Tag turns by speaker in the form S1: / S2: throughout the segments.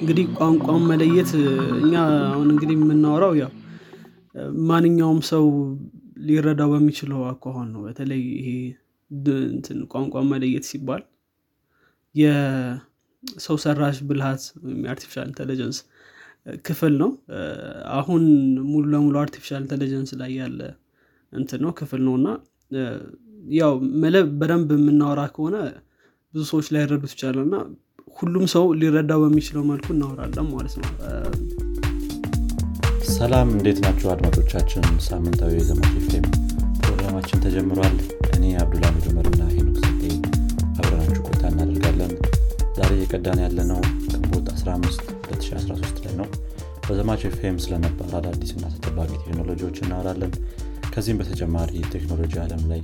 S1: እንግዲህ ቋንቋን መለየት እኛ አሁን እንግዲህ የምናወራው ያው ማንኛውም ሰው ሊረዳው በሚችለው አኳኋን ነው። በተለይ ይሄ ቋንቋን መለየት ሲባል የሰው ሰራሽ ብልሃት ወይም የ artificial intelligence ክፍል ነው። አሁን ሙሉ ለሙሉ artificial intelligence ላይ ያለ እንትን ነው ክፍል ነው። እና ያው በደንብ የምናወራ ከሆነ ብዙ ሰዎች ላይረዱት ይቻላል እና ሁሉም ሰው ሊረዳው በሚችለው መልኩ እናወራለን ማለት ነው።
S2: ሰላም እንዴት ናቸው አድማጮቻችን? ሳምንታዊ የዘማች ፌም ፕሮግራማችን ተጀምሯል። እኔ አብዱልሚድ ዑመርና ሄኖክ ስጤ አብረናችሁ ቆይታ እናደርጋለን። ዛሬ እየቀዳን ያለነው ግንቦት 15 2013 ላይ ነው። በዘማች ፌም ስለነባር አዳዲስ እና ተጠባቂ ቴክኖሎጂዎች እናወራለን። ከዚህም በተጨማሪ ቴክኖሎጂ አለም ላይ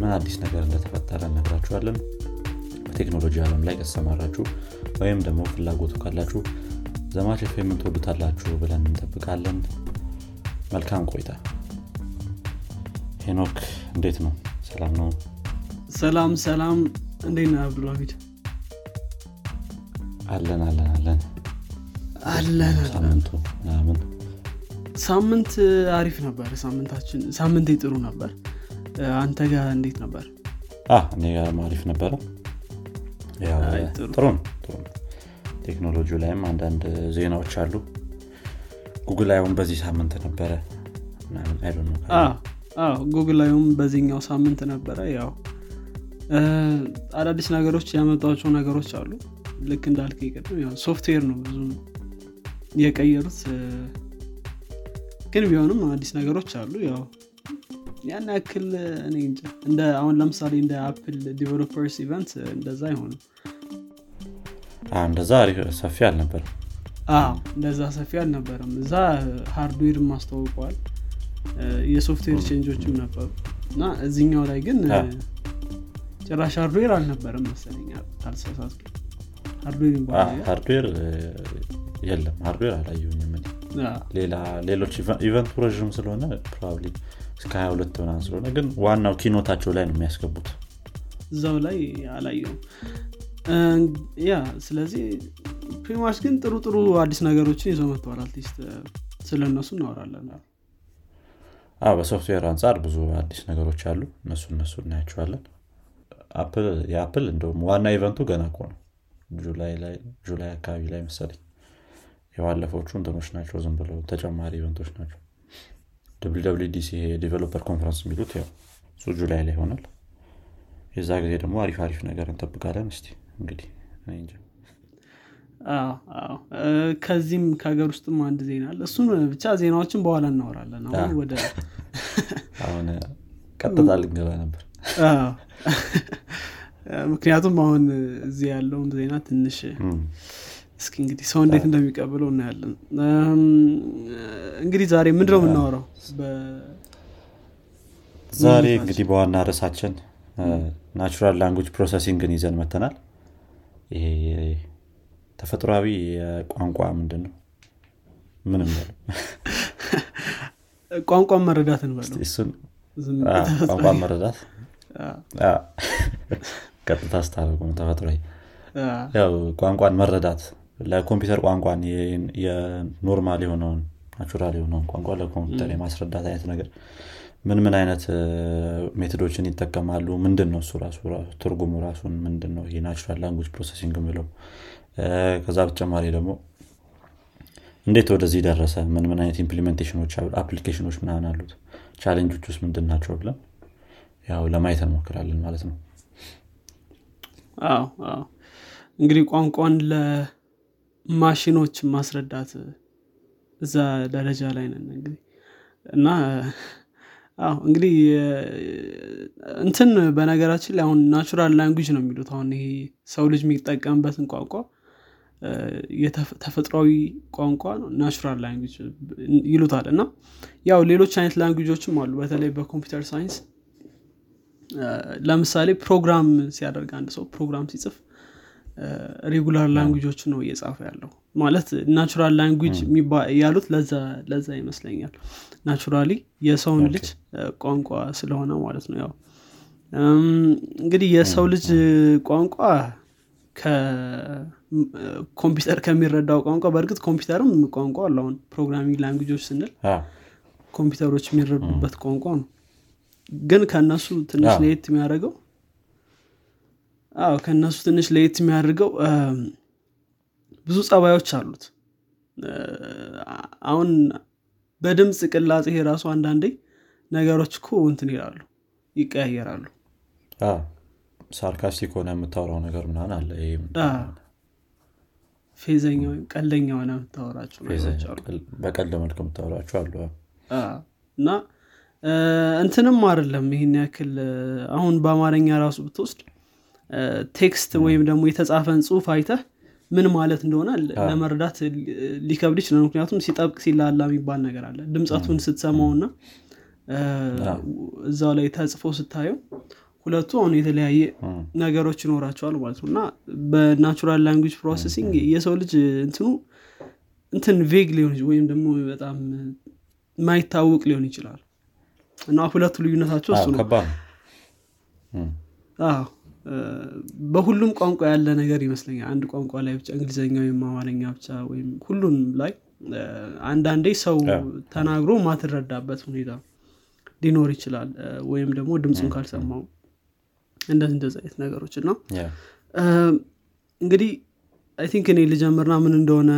S2: ምን አዲስ ነገር እንደተፈጠረ እነግራችኋለን በቴክኖሎጂ አለም ላይ ከተሰማራችሁ ወይም ደግሞ ፍላጎቱ ካላችሁ ዘማች ፌምን ትወዱታላችሁ ብለን እንጠብቃለን። መልካም ቆይታ። ሄኖክ እንዴት ነው? ሰላም ነው?
S1: ሰላም ሰላም። እንዴት ነህ አብዱልሚድ
S2: አለን አለን አለን።
S1: አለን
S2: ሳምንቱ ምናምን።
S1: ሳምንት አሪፍ ነበር። ሳምንታችን ሳምንት ጥሩ ነበር። አንተ ጋር እንዴት ነበር?
S2: እኔ ጋር አሪፍ ነበረ
S1: ጥሩ።
S2: ነው። ቴክኖሎጂ ላይም አንዳንድ ዜናዎች አሉ። ጉግል አሁን በዚህ ሳምንት ነበረ
S1: ጉግል ላይም በዚህኛው ሳምንት ነበረ ያው አዳዲስ ነገሮች ያመጧቸው ነገሮች አሉ። ልክ እንዳልክ ቅድም ሶፍትዌር ነው ብዙ የቀየሩት። ግን ቢሆንም አዲስ ነገሮች አሉ ያው ያን ያክል እኔ እንደ አሁን ለምሳሌ እንደ Apple developers event እንደዛ አይሆንም።
S2: እንደዛ ሰፊ አልነበር
S1: አዎ እንደዛ ሰፊ አልነበረም። እዛ hardware ማስተዋውቀዋል። እ፣ የ software change ኦችም ነበሩ። እና እዚኛው ላይ ግን ጭራሽ hardware አልነበረም መሰለኝ። አልተሳሳትኩም
S2: hardware የለም። hardware አላየሁኝም ሌሎች eve- event ኡ ረዥም ስለሆነ probably እስከ 22 ምናምን ስለሆነ ግን ዋናው keynote ኣቸው ላይ ነው የሚያስገቡት።
S1: እዛው ላይ አላየውም እ፣ ያ ስለዚህ pretty much ግን ጥሩ ጥሩ አዲስ ነገሮችን ይዞ መጥተዋል። at least ስለ እነሱ እናወራለን
S2: በሶፍትዌር አንጻር ብዙ አዲስ ነገሮች አሉ። እነሱ እነሱ እናያቸዋለን። Apple የ Apple እንደውም ዋና event ኡ ገና እኮ ነው። July ላይ July አካባቢ ላይ መሰለኝ የባለፎቹ እንትኖች ናቸው። ዝም ብለው ተጨማሪ event ኦች ናቸው DC የ developer conference የሚሉት ያው እሱ July ላይ ይሆናል የዛ ጊዜ ደግሞ አሪፍ አሪፍ ነገር እንጠብቃለን። እስቲ እንግዲህ
S1: ከዚህም ከሀገር ውስጥም አንድ ዜና አለ። እሱን ብቻ ዜናዎችን በኋላ እናወራለን። አሁን ወደ
S2: አሁን ቀጥታ ልንገባ ነበር።
S1: ምክንያቱም አሁን እዚህ ያለውን ዜና ትንሽ እስኪ እንግዲህ ሰው እንዴት እንደሚቀብለው እናያለን። እንግዲህ ዛሬ ምንድነው የምናወራው? በ-
S2: ዛሬ እንግዲህ በዋና ርዕሳችን natural language processing ን ይዘን መተናል ይሄ ተፈጥሯዊ የቋንቋ ምንድን ነው ምንም
S1: ቋንቋን መረዳት እንበለው
S2: እስቲ እሱን
S1: ዝም
S2: አ፣
S1: ተፈጥሯዊ-
S2: ቋንቋ መረዳት? ቀጥታ ስታደርጉ ነው ተፈጥሯዊ ያው ቋንቋን መረዳት ለኮምፒውተር ቋንቋን የ normal የሆነውን natural የሆነውን ቋንቋ ለኮምፒውተር የማስረዳት አይነት ነገር ምን ምን አይነት method ኦችን ይጠቀማሉ? ምንድን ነው እሱ ራሱ? ትርጉሙ ራሱን ምንድን ነው የ natural language processing ምለው ከዛ በተጨማሪ ደግሞ እንዴት ወደዚህ ደረሰ? ምን ምን አይነት implementation ኦች application ኦች ምናምን አሉት? challenge ኦች ውስጥ ምንድን ናቸው ብለን ያው ለማየት እንሞክራለን ማለት ነው።
S1: አዎ። እንግዲህ ቋንቋን ለማሽኖች ማስረዳት እዛ ደረጃ ላይ ነን እንግዲህ። እና አዎ እንግዲህ እንትን በነገራችን ላይ አሁን natural language ነው የሚሉት አሁን ይሄ ሰው ልጅ የሚጠቀምበትን ቋንቋ ተፈጥሯዊ ቋንቋ ነው natural language ይሉታል። እና ያው ሌሎች አይነት language ኦችም አሉ በተለይ በ computer science። ለምሳሌ ፕሮግራም ሲያደርግ አንድ ሰው ፕሮግራም ሲጽፍ regular language ኦች ነው እየጻፈ ያለው። ማለት natural language ያሉት ለዛ- ይመስለኛል። naturally የሰውን ልጅ ቋንቋ ስለሆነ ማለት ነው ያው። እንግዲህ የሰው ልጅ ቋንቋ ኮምፒውተር ከሚረዳው ቋንቋ በእርግጥ ኮምፒውተርም ቋንቋ አለ አሁን programming language ኦች ስንል ኮምፒውተሮች የሚረዱበት ቋንቋ ነው። ግን ከእነሱ ትንሽ ለየት የሚያደርገው አዎ ከእነሱ ትንሽ ለየት የሚያደርገው ብዙ ጸባዮች አሉት። አሁን በድምፅ ቅላጼ ራሱ አንዳንዴ ነገሮች እኮ እንትን ይላሉ ይቀያየራሉ።
S2: sarcastic ሆነ የምታወራው ነገር ምናምን አለ?
S1: ፌዘኛ ወይም ቀልደኛ ሆነ የምታወራቸው
S2: በቀልድ መልክ የምታወራቸው አሉ።
S1: እና እንትንም አይደለም ይህን ያክል አሁን በአማርኛ ራሱ ብትወስድ text ወይም ደግሞ የተጻፈን ጽሁፍ አይተህ ምን ማለት እንደሆነ ለመረዳት ሊከብድ ይችላል። ምክንያቱም ሲጠብቅ ሲላላ የሚባል ነገር አለ። ድምፀቱን ስትሰማውና እዛው ላይ ተጽፎ ስታየው ሁለቱ አሁን የተለያየ ነገሮች ይኖራቸዋል ማለት ነው። እና በ natural language processing የሰው ልጅ እንትኑ እንትን vague ሊሆን ወይም ደግሞ በጣም የማይታወቅ ሊሆን ይችላል። እና ሁለቱ ልዩነታቸው እሱ ነው በሁሉም ቋንቋ ያለ ነገር ይመስለኛል። አንድ ቋንቋ ላይ ብቻ እንግሊዝኛ ወይም አማርኛ ብቻ ወይም ሁሉም ላይ አንዳንዴ ሰው ተናግሮ ማትረዳበት ሁኔታ ሊኖር ይችላል። ወይም ደግሞ ድምፁን ካልሰማው እንደዚህ እንደዚህ አይነት ነገሮች እና እንግዲህ I think እኔ ልጀምርና ምን እንደሆነ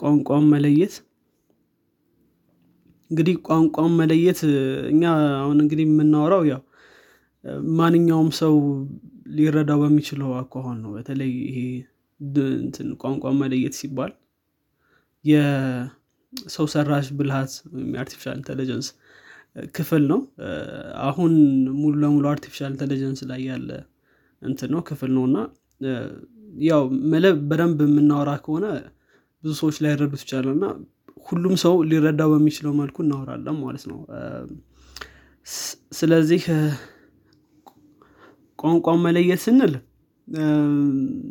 S1: ቋንቋን መለየት እንግዲህ ቋንቋን መለየት እኛ አሁን እንግዲህ የምናወራው ያው ማንኛውም ሰው ሊረዳው በሚችለው አኳኋን ነው። በተለይ ይሄ ቋንቋን መለየት ሲባል የሰው ሰራሽ ብልሃት ወይም የ artificial intelligence ክፍል ነው። አሁን ሙሉ ለሙሉ artificial intelligence ላይ ያለ እንትን ነው ክፍል ነው። እና ያው ምልህ በደንብ የምናወራ ከሆነ ብዙ ሰዎች ላይረዱት ይችላል እና ሁሉም ሰው ሊረዳው በሚችለው መልኩ እናወራለን ማለት ነው። ስለዚህ እ፣ ቋንቋን መለየት ስንል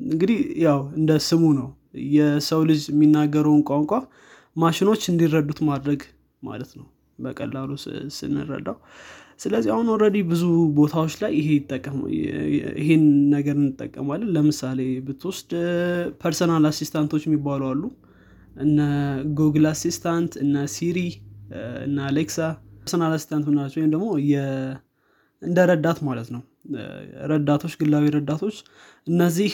S1: እንግዲህ ያው እንደ ስሙ ነው። የሰው ልጅ የሚናገረውን ቋንቋ ማሽኖች እንዲረዱት ማድረግ ማለት ነው። በቀላሉ ስንረዳው። ስለዚህ አሁን already ብዙ ቦታዎች ላይ ይሄ ይሄን ነገር እንጠቀማለን። ለምሳሌ ብትወስድ personal assistant ኦች የሚባሉ አሉ እነ Google Assistant እነ Siri እነ Alexa personal assistant ምናቸው ወይም ደግሞ እንደ ረዳት ማለት ነው። ረዳቶች ግላዊ ረዳቶች እነዚህ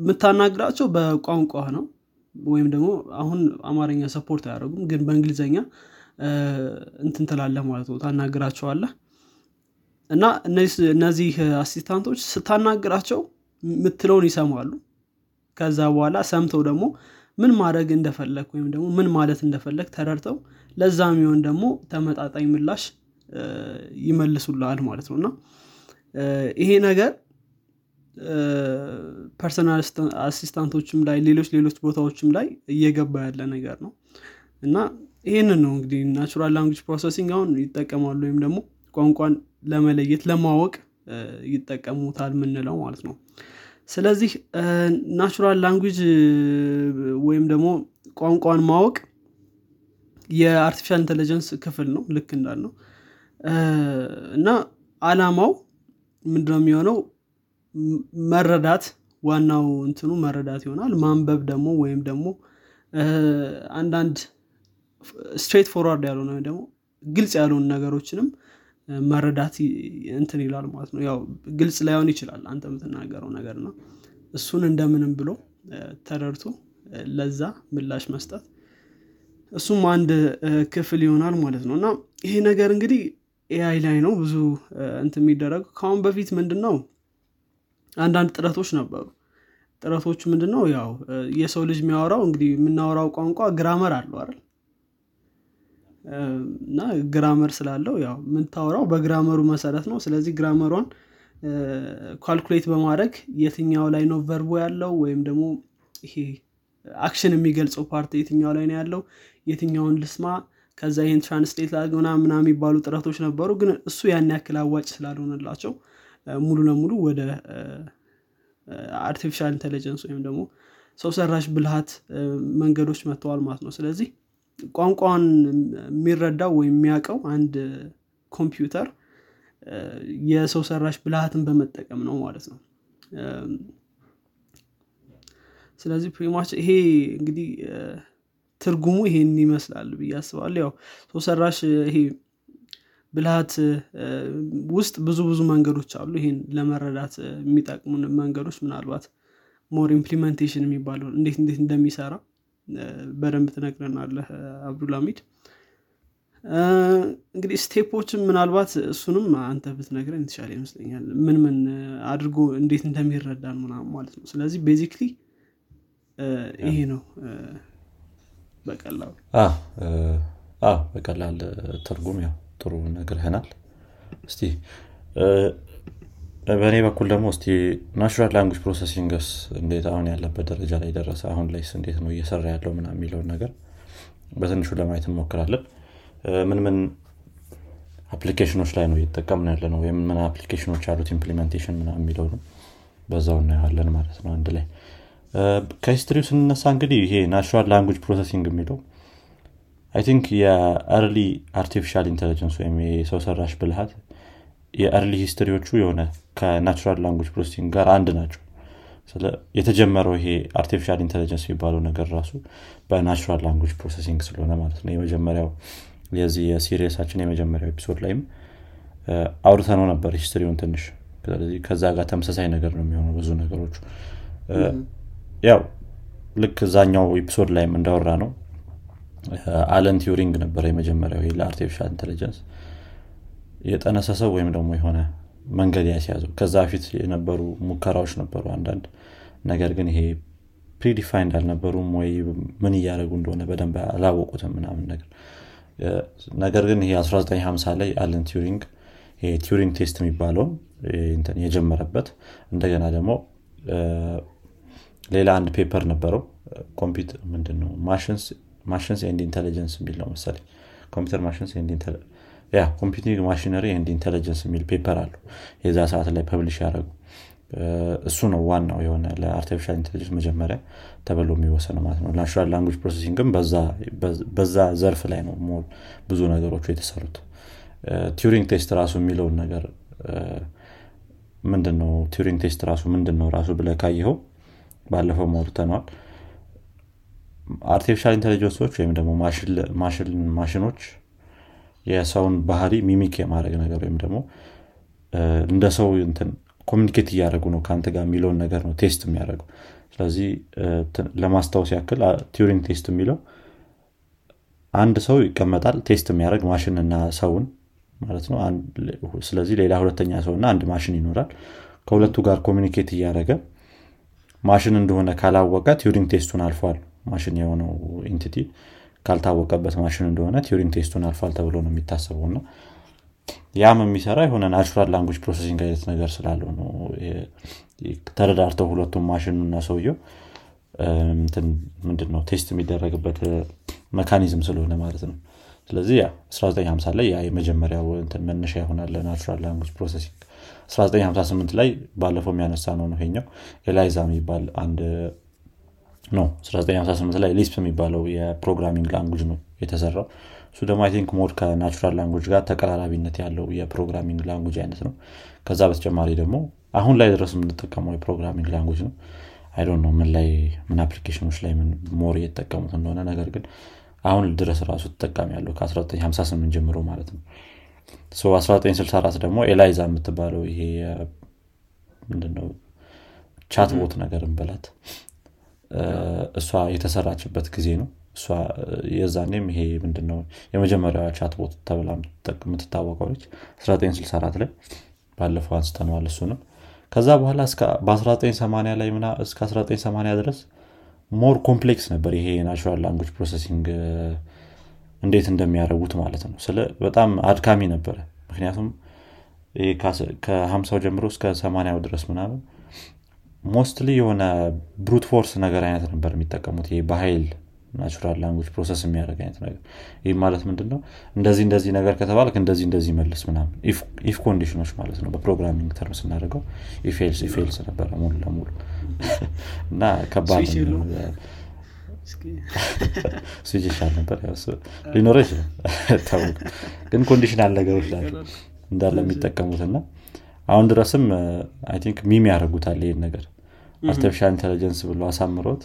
S1: የምታናግራቸው በቋንቋ ነው። ወይም ደግሞ አሁን አማርኛ support አያደርጉም ግን በእንግሊዝኛ እንትን ትላለህ ማለት ነው። ታናግራቸዋለህ። እና እነዚህ assistant ኦች ስታናግራቸው የምትለውን ይሰማሉ። ከዛ በኋላ ሰምተው ደግሞ ምን ማድረግ እንደፈለግ ወይም ደግሞ ምን ማለት እንደፈለግ ተረድተው ለዛ የሚሆን ደግሞ ተመጣጣኝ ምላሽ እ፣ ይመልሱልሃል ማለት ነው። እና ይሄ ነገር personal assistant ኦችም ላይ ሌሎች ሌሎች ቦታዎችም ላይ እየገባ ያለ ነገር ነው። እና ይህንን ነው እንግዲህ natural language processing አሁን ይጠቀማሉ ወይም ደግሞ ቋንቋን ለመለየት ለማወቅ ይጠቀሙታል የምንለው ማለት ነው ስለዚህ natural language ወይም ደግሞ ቋንቋን ማወቅ የ artificial intelligence ክፍል ነው። ልክ እንዳልነው። እና አላማው ምንድነው የሚሆነው? መረዳት ዋናው እንትኑ መረዳት ይሆናል። ማንበብ ደግሞ ወይም ደግሞ አንዳንድ straightforward ያልሆነ ወይም ደግሞ ግልጽ ያልሆኑ ነገሮችንም መረዳት እንትን ይላል ማለት ነው። ያው ግልጽ ላይሆን ይችላል አንተ የምትናገረው ነገር ነው እሱን እንደምንም ብሎ ተረድቶ ለዛ ምላሽ መስጠት እሱም አንድ ክፍል ይሆናል ማለት ነው። እና ይሄ ነገር እንግዲህ AI ላይ ነው ብዙ እ፣ እንትን የሚደረጉ ከአሁን በፊት ምንድን ነው አንዳንድ ጥረቶች ነበሩ። ጥረቶቹ ምንድን ነው ያው የሰው ልጅ የሚያወራው እንግዲህ የምናወራው ቋንቋ grammar አለው አይደል እና grammar ስላለው ያው የምታወራው በ grammar ኡ መሰረት ነው። ስለዚህ grammar ኧን calculate በማድረግ የትኛው ላይ ነው verb ኡ ያለው ወይም ደግሞ ይሄ action የሚገልጸው part የትኛው ላይ ነው ያለው የትኛውን ልስማ ከዛ ይህን translate ምናምን ምናምን የሚባሉ ጥረቶች ነበሩ። ግን እሱ ያን ያክል አዋጭ ስላልሆነላቸው ሙሉ ለሙሉ ወደ artificial intelligence ወይም ደግሞ ሰው ሰራሽ ብልሃት መንገዶች መጥተዋል ማለት ነው። ስለዚህ ቋንቋን የሚረዳው ወይም የሚያውቀው አንድ ኮምፒውተር የሰው ሰራሽ ብልሃትን በመጠቀም ነው ማለት ነው። ስለዚህ pretty much ይሄ እንግዲህ ትርጉሙ ይሄን ይመስላል ብዬ አስባለሁ። ያው ሰው ሰራሽ ይሄ ብልሃት ውስጥ ብዙ ብዙ መንገዶች አሉ። ይሄን ለመረዳት የሚጠቅሙን መንገዶች ምናልባት more implementation የሚባለው እንዴት እንዴት እንደሚሰራ በደንብ ትነግረናለህ አብዱልሃሚድ እንግዲህ step ኦችን ምናልባት እሱንም አንተ ብትነግረን የተሻለ ይመስለኛል። ምን ምን አድርጎ እንዴት እንደሚረዳን ምናምን ማለት ነው። ስለዚህ basically ይሄ ነው። በቀላሉ።
S2: በቀላል ትርጉም ያው ጥሩ ነግርህናል እስቲ በእኔ በኩል ደግሞ እስቲ natural language processing ስ እንዴት አሁን ያለበት ደረጃ ላይ ደረሰ? አሁን ላይስ እንዴት ነው እየሰራ ያለው ምናምን የሚለውን ነገር በትንሹ ለማየት እንሞክራለን። ምን ምን application ኦች ላይ ነው እየተጠቀምን ያለ ነው ወይም ምን application ኦች ያሉት implementation ምናምን የሚለው ነው በዛው እናየዋለን ማለት ነው አንድ ላይ። ከ history ው ስንነሳ እንግዲህ ይሄ natural language processing የሚለው I think የ early artificial intelligence ወይም የሰው ሰራሽ ብልሃት የ early history ዎቹ የሆነ ከ natural language processing ጋር አንድ ናቸው። የተጀመረው ይሄ artificial intelligence የሚባለው ነገር ራሱ በ natural language processing ስለሆነ ማለት ነው። የመጀመሪያው የዚህ የ series ኣችን የመጀመሪያው episode ላይም አውርተነው ነበር history ውን ትንሽ። ስለዚህ ከዛ ጋር ተመሳሳይ ነገር ነው የሚሆነው ብዙ ነገሮቹ። ያው ልክ እዛኛው episode ላይም እንዳወራነው አለን ቲዩሪንግ ነበረ የመጀመሪያው ለ artificial intelligence የጠነሰሰው ወይም ደግሞ የሆነ መንገድ ያስያዘው ከዛ በፊት የነበሩ ሙከራዎች ነበሩ አንዳንድ። ነገር ግን ይሄ predefined አልነበሩም ወይ ምን እያደረጉ እንደሆነ በደንብ አላወቁትም ምናምን ነገር። ነገር ግን ይሄ 1950 ላይ አለን ቲዩሪንግ። ቲዩሪንግ test የሚባለውን የጀመረበት እንደገና ደግሞ ሌላ አንድ paper ነበረው። ኮምፒውተር ምንድነው? machines and intelligence የሚል ነው መሰለኝ። computer machines ያ computing machinery and intelligence የሚል paper አሉ የዛ ሰዓት ላይ publish ያደረጉ። እሱ ነው ዋናው የሆነ ለ artificial intelligence መጀመሪያ ተብሎ የሚወሰደው ማለት ነው። natural language processing ም በዛ ዘርፍ ላይ ነው ብዙ ነገሮቹ የተሰሩት። ቲዩሪንግ test ራሱ የሚለውን ነገር ምንድን ነው ቲዩሪንግ test ራሱ ምንድን ነው ራሱ ብለህ ካየኸው ባለፈው አውርተነዋል artificial intelligence ኦች ወይም ደግሞ ማሽኖች የሰውን ባህሪ mimic የማድረግ ነገር ወይም ደግሞ እንደ ሰው communicate እያደረጉ ነው ከአንተ ጋር የሚለውን ነገር ነው test የሚያደርገው ስለዚህ ለማስታወስ ያክል ቲዩሪንግ test የሚለው አንድ ሰው ይቀመጣል test የሚያደርግ ማሽንና ሰውን ማለት ነው። ስለዚህ ሌላ ሁለተኛ ሰውና አንድ ማሽን ይኖራል። ከሁለቱ ጋር communicate እያደረገ ማሽን እንደሆነ ካላወቀ ቲዩሪንግ test ኡን አልፏል ማሽን የሆነው entity ካልታወቀበት ማሽን እንደሆነ ቲዩሪንግ test ኡን አልፏል ተብሎ ነው የሚታሰበው። እና ያም የሚሰራ የሆነ natural language processing አይነት ነገር ስላለው ነው። ተረዳርተው ሁለቱም ማሽኑና ሰውየው ምንድን ነው test የሚደረግበት mechanism ስለሆነ ማለት ነው። ስለዚህ 1950 ላይ ያ የመጀመሪያው መነሻ ይሆናል ለ natural language processing። 1958 ላይ ባለፈው የሚያነሳ ነው ነው ይሄኛው ኤላይዛ የሚባል አንድ ነው። 1958 ላይ ሊስፕ የሚባለው የ programming language ነው የተሰራው። እሱ ደግሞ I think more ከ natural language ጋር ተቀራራቢነት ያለው የ programming language አይነት ነው። ከዛ በተጨማሪ ደግሞ አሁን ላይ ድረስ የምንጠቀመው የ programming language ነው። አይ ነው ምን ላይ ምን application ኦች ላይ ምን more እየተጠቀሙት እንደሆነ ነገር ግን አሁን ድረስ ራሱ ተጠቃሚ ያለው ከ1958 ጀምሮ ማለት ነው። 1964 ደግሞ ኤላይዛ የምትባለው ይሄ ምንድነው? chat bot ነገር እንበላት እሷ የተሰራችበት ጊዜ ነው። እሷ የዛኔም ይሄ ምንድነው የመጀመሪያዋ chat bot ተብላ የምትታወቀው ነች። 1964 ላይ ባለፈው አንስተነዋል እሱንም። ከዛ በኋላ በ1980 ላይ ምናምን እስከ 1980 ድረስ more complex ነበር ይሄ የ natural language processing እንዴት እንደሚያደረጉት ማለት ነው። ስለ በጣም አድካሚ ነበረ። ምክንያቱም ከ50 ጀምሮ እስከ 80 ድረስ ምናምን mostly የሆነ brute force ነገር አይነት ነበር የሚጠቀሙት። ይሄ በኃይል natural language process የሚያደርግ አይነት ነገር። ይህ ማለት ምንድን ነው እንደዚህ እንደዚህ ነገር ከተባልክ እንደዚህ እንደዚህ መልስ ምናምን if condition ኦች ማለት ነው። በ programming term ስናደርገው if else if else ነበረ ሙሉ ለሙሉ። እና ከባድ ስዊች ይሻል ነበር። ሊኖር ይችላል። ግን conditional ነገሮች ናቸው እንዳለ የሚጠቀሙት እና አሁን ድረስም I think ሚም ያደርጉታል ይህን ነገር። artificial intelligence ብሎ አሳምሮት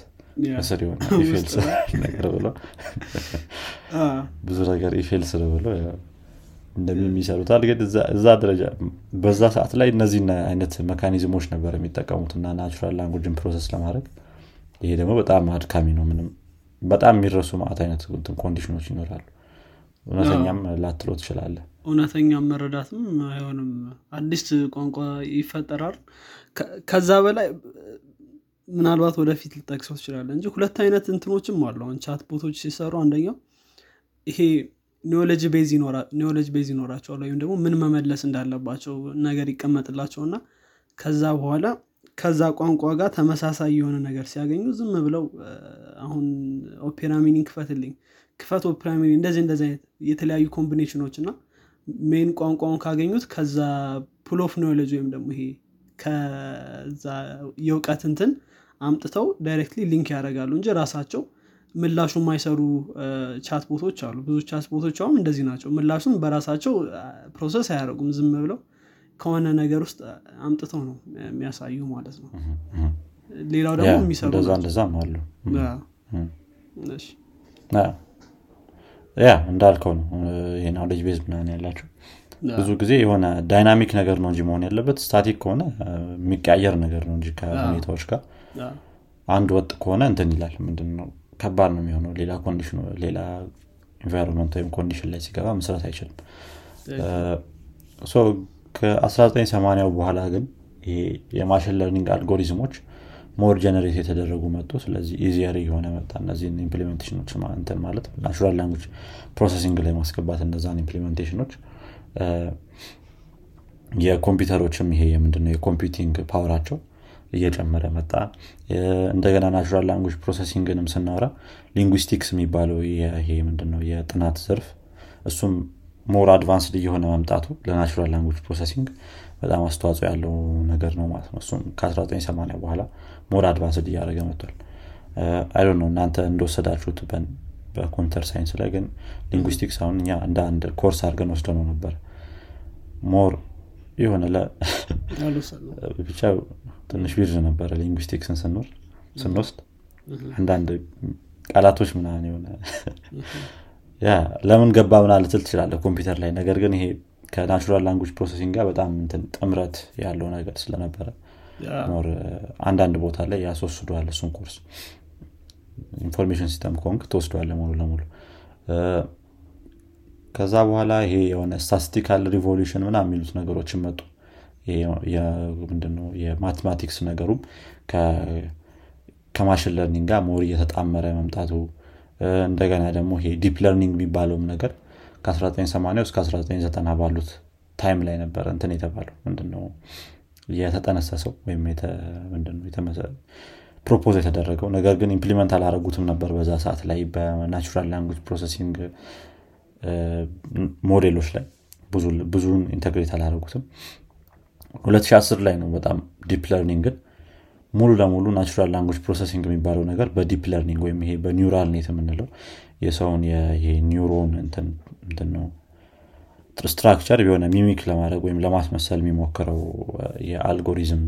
S2: ከስር የሆነ if else ነገር ብሎ። ብዙ ነገር if else ብሎ እንደሚም ይሰሩታል። ግን እዛ ደረጃ በዛ ሰዓት ላይ እነዚህ አይነት mechanism ኦች ነበር የሚጠቀሙት እና natural language ን process ለማድረግ። ይሄ ደግሞ በጣም አድካሚ ነው። ምንም በጣም የሚረሱ መዓት አይነት condition ኦች ይኖራሉ። እውነተኛም ላትሎ ትችላለህ
S1: እውነተኛም መረዳትም አይሆንም። አዲስ ቋንቋ ይፈጠራል። ከዛ በላይ ምናልባት ወደፊት ልጠቅሰው ትችላለ እንጂ ሁለት አይነት እንትኖችም አሉ። አሁን chat ቦቶች ሲሰሩ አንደኛው ይሄ knowledge base ይኖራቸዋል ወይም ደግሞ ምን መመለስ እንዳለባቸው ነገር ይቀመጥላቸውና ከዛ በኋላ ከዛ ቋንቋ ጋር ተመሳሳይ የሆነ ነገር ሲያገኙ ዝም ብለው አሁን Opera Mini ን ክፈትልኝ ክፈት ኦፔራ እንደዚህ እንደዚህ አይነት የተለያዩ combination ኖች እና main ቋንቋውን ካገኙት ከዛ pool of knowledge ወይም ደግሞ ይሄ ከዛ የእውቀት እንትን አምጥተው directly link ያደርጋሉ እንጂ ራሳቸው ምላሹ የማይሰሩ chat ቦቶች አሉ። ብዙ chat ቦቶች አሁን እንደዚህ ናቸው። ምላሹን በራሳቸው process አያደርጉም። ዝም ብለው ከሆነ ነገር ውስጥ አምጥተው ነው የሚያሳዩ ማለት ነው። ሌላው ደግሞ የሚሰሩ
S2: አሉ ያ እንዳልከው ነው። ይሄ knowledge base ምናምን ያላቸው ብዙ ጊዜ የሆነ dynamic ነገር ነው እንጂ መሆን ያለበት static ከሆነ የሚቀያየር ነገር ነው እንጂ ከሁኔታዎች ጋር አንድ ወጥ ከሆነ እንትን ይላል። ምንድነው? ከባድ ነው የሚሆነው። ሌላ condition ሌላ environment ወይም condition ላይ ሲገባ መስራት አይችልም። ከ1980 በኋላ ግን ይሄ የ machine learning algorithm ኦች more generate የተደረጉ መጡ። ስለዚህ easier የሆነ መጣ። እነዚህን implementation ኖች እንትን ማለት natural language processing ላይ ማስገባት እነዛን implementation ኖች የኮምፒውተሮችም ይሄ የምንድነው? የ computing power ኣቸው እየጨመረ መጣ። እንደገና natural language processing ንም ስናወራ linguistics የሚባለው ይሄ ምንድነው? የጥናት ዘርፍ እሱም more advanced እየሆነ መምጣቱ ለ natural language processing በጣም አስተዋጽኦ ያለው ነገር ነው ማለት ነው። እሱም ከ1980 በኋላ more advanced እያደረገ መጥቷል። I don't know እናንተ እንደወሰዳችሁት በ computer science ላይ ግን linguistics አሁን እኛ እንደ አንድ ኮርስ አድርገን ወስደነው ነበር። more የሆነ ብቻ ትንሽ ቢርዝ ነበረ linguistics ን ስንወር ስንወስድ አንዳንድ ቃላቶች ምናምን የሆነ ያ ለምን ገባ ምናምን ልትል ትችላለህ ኮምፒውተር ላይ ነገር ግን ይሄ ከ natural language processing ጋር በጣም ጥምረት ያለው ነገር ስለነበረ more አንዳንድ ቦታ ላይ ያስወስደዋል እሱን course። information system ከሆንክ ትወስደዋለህ ሙሉ ለሙሉ። ከዛ በኋላ ይሄ የሆነ statistical revolution ምናምን የሚሉት ነገሮችን መጡ። ምንድነው የ mathematics ነገሩም ከ machine learning ጋር more እየተጣመረ መምጣቱ። እንደገና ደግሞ ይሄ deep learning የሚባለውም ነገር ከ1980 እስከ 1990 ባሉት time ላይ ነበረ እንትን የተባለው ምንድነው? የተጠነሰሰው ወይም propose የተደረገው ነገር ግን implement አላረጉትም ነበር በዛ ሰዓት ላይ በ natural language processing ሞዴሎች ላይ ብዙን integrate አላረጉትም። 2010 ላይ ነው በጣም deep learning ን ሙሉ ለሙሉ natural language processing የሚባለው ነገር በ deep learning ወይም ይሄ በ neural net የምንለው የሰውን ኒውሮን እንትን ነው structure የሆነ mimic ለማድረግ ወይም ለማስመሰል የሚሞክረው የአልጎሪዝም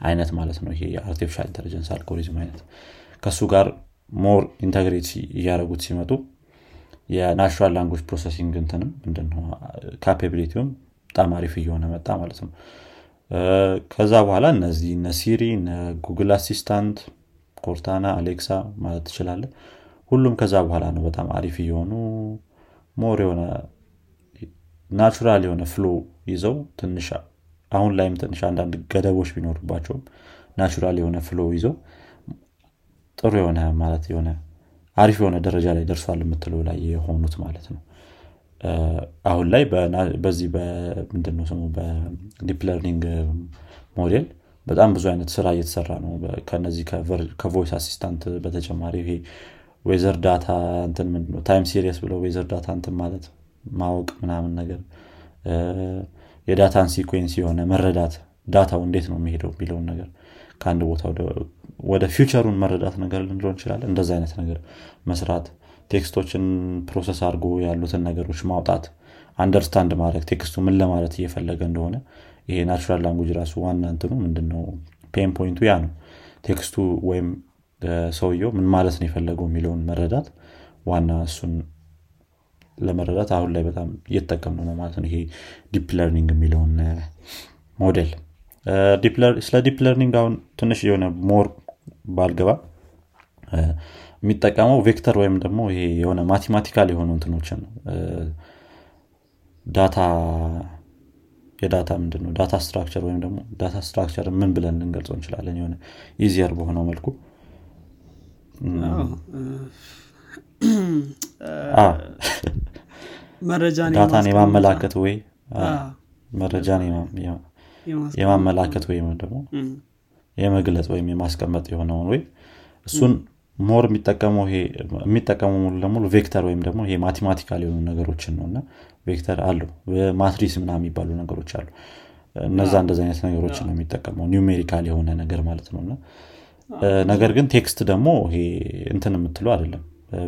S2: አይነት ማለት ነው። ይሄ የ artificial intelligence algorithm አይነት። ከእሱ ጋር more integrate እያደረጉት ሲመጡ የ natural language processing እንትንም ምንድነው capability ውም በጣም አሪፍ እየሆነ መጣ ማለት ነው። ከዛ በኋላ እነዚህ እነ Siri እነ Google Assistant Cortana ና Alexa ማለት ትችላለህ ሁሉም ከዛ በኋላ ነው በጣም አሪፍ እየሆኑ more የሆነ natural የሆነ flow ይዘው ትንሽ አሁን ላይም ትንሽ አንዳንድ ገደቦች ቢኖሩባቸውም natural የሆነ flow ይዘው ጥሩ የሆነ ማለት የሆነ አሪፍ የሆነ ደረጃ ላይ ደርሷል የምትለው ላይ የሆኑት ማለት ነው። አሁን ላይ በዚህ ምንድነው ስሙ በ deep learning model በጣም ብዙ አይነት ስራ እየተሰራ ነው። ከነዚህ ከ voice assistant በተጨማሪ ይሄ weather data እንትን ምንድነው time series ብለው weather data እንትን ማለት ማወቅ ምናምን ነገር የ data ን sequence የሆነ መረዳት data ው እንዴት ነው የሚሄደው የሚለውን ነገር ከአንድ ቦታ ወደ future ኡን መረዳት ነገር ልንለው እንችላለን። እንደዚህ አይነት ነገር መስራት text ኦችን process አድርጎ ያሉትን ነገሮች ማውጣት understand ማድረግ text ኡ ምን ለማለት እየፈለገ እንደሆነ ይሄ natural language ራሱ ዋና እንትኑ ምንድነው pain point ኡ ያ ነው። text ኡ ወይም ሰውየው ምን ማለት ነው የፈለገው የሚለውን መረዳት ዋና እሱን ለመረዳት አሁን ላይ በጣም እየተጠቀም ነው ማለት ነው። ይሄ deep learning የሚለውን ሞዴል። ስለ deep learning አሁን ትንሽ የሆነ more ባልገባ የሚጠቀመው vector ወይም ደግሞ ይሄ የሆነ mathematical የሆኑ እንትኖችን data የ data ምንድን data structure ወይም ደግሞ data structure ምን ብለን ልንገልጸው እንችላለን? የሆነ easier በሆነው መልኩ
S1: መረጃን
S2: data ን የማመላከት ወይ? መረጃን የማመላከት ወይም ደግሞ የመግለጽ ወይም የማስቀመጥ የሆነውን ወይ? እሱን more የሚጠቀመው ሙሉ ለሙሉ vector ወይም ደግሞ ይሄ mathematical የሆኑ ነገሮችን ነው እና vector አሉ። matrix ምናምን የሚባሉ ነገሮች አሉ። እነዛ እንደዚህ አይነት ነገሮችን ነው የሚጠቀመው። numerical የሆነ ነገር ማለት ነው እና ነገር ግን text ደግሞ ይሄ እንትን የምትለው አይደለም።